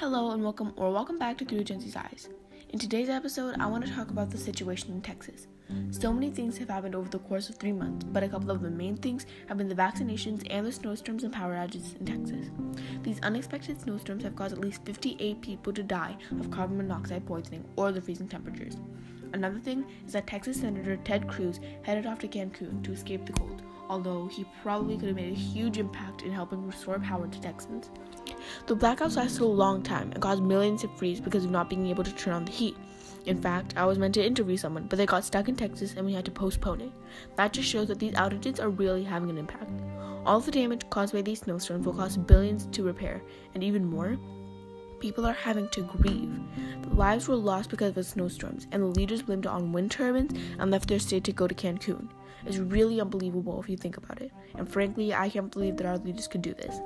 Hello and welcome or welcome back to Through Gen Z's Eyes. In today's episode, I want to talk about the situation in Texas. So many things have happened over the course of three months, but a couple of the main things have been the vaccinations and the snowstorms and power outages in Texas. These unexpected snowstorms have caused at least 58 people to die of carbon monoxide poisoning or the freezing temperatures. Another thing is that Texas Senator Ted Cruz headed off to Cancun to escape the cold, although he probably could have made a huge impact in helping restore power to Texans. The blackouts lasted a long time and caused millions to freeze because of not being able to turn on the heat. In fact, I was meant to interview someone, but they got stuck in Texas and we had to postpone it. That just shows that these outages are really having an impact. All the damage caused by these snowstorms will cost billions to repair, and even more, people are having to grieve. The lives were lost because of the snowstorms, and the leaders blamed it on wind turbines and left their state to go to Cancun. It's really unbelievable if you think about it, and frankly, I can't believe that our leaders could do this.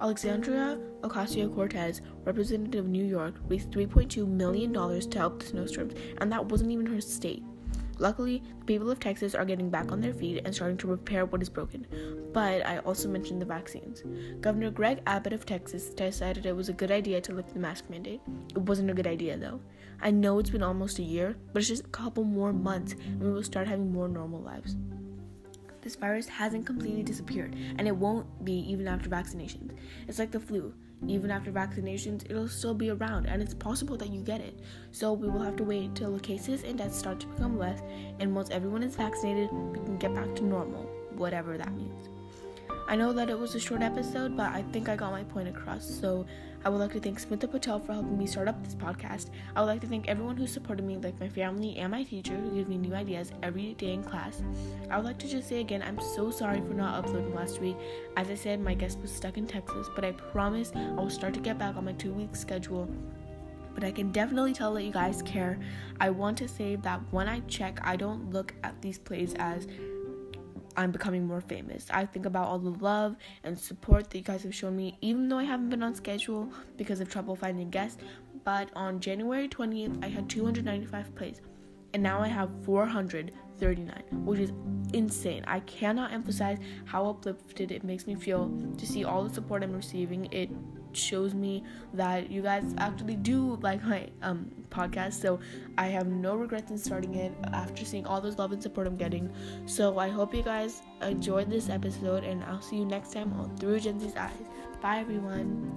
Alexandria Ocasio Cortez, representative of New York, raised $3.2 million to help the snowstorms, and that wasn't even her state. Luckily, the people of Texas are getting back on their feet and starting to repair what is broken. But I also mentioned the vaccines. Governor Greg Abbott of Texas decided it was a good idea to lift the mask mandate. It wasn't a good idea though. I know it's been almost a year, but it's just a couple more months and we will start having more normal lives this virus hasn't completely disappeared, and it won't be even after vaccinations. It's like the flu. Even after vaccinations, it'll still be around, and it's possible that you get it. So we will have to wait until the cases and deaths start to become less, and once everyone is vaccinated, we can get back to normal, whatever that means. I know that it was a short episode, but I think I got my point across. So I would like to thank Smita Patel for helping me start up this podcast. I would like to thank everyone who supported me, like my family and my teacher, who give me new ideas every day in class. I would like to just say again, I'm so sorry for not uploading last week. As I said, my guest was stuck in Texas, but I promise I will start to get back on my two week schedule but I can definitely tell that you guys care. I want to say that when I check, I don't look at these plays as I'm becoming more famous. I think about all the love and support that you guys have shown me, even though I haven't been on schedule because of trouble finding guests. But on January 20th, I had 295 plays, and now I have 439, which is insane. I cannot emphasize how uplifted it makes me feel to see all the support I'm receiving. It shows me that you guys actually do like my um podcast so i have no regrets in starting it after seeing all this love and support i'm getting so i hope you guys enjoyed this episode and i'll see you next time on through gen z's eyes bye everyone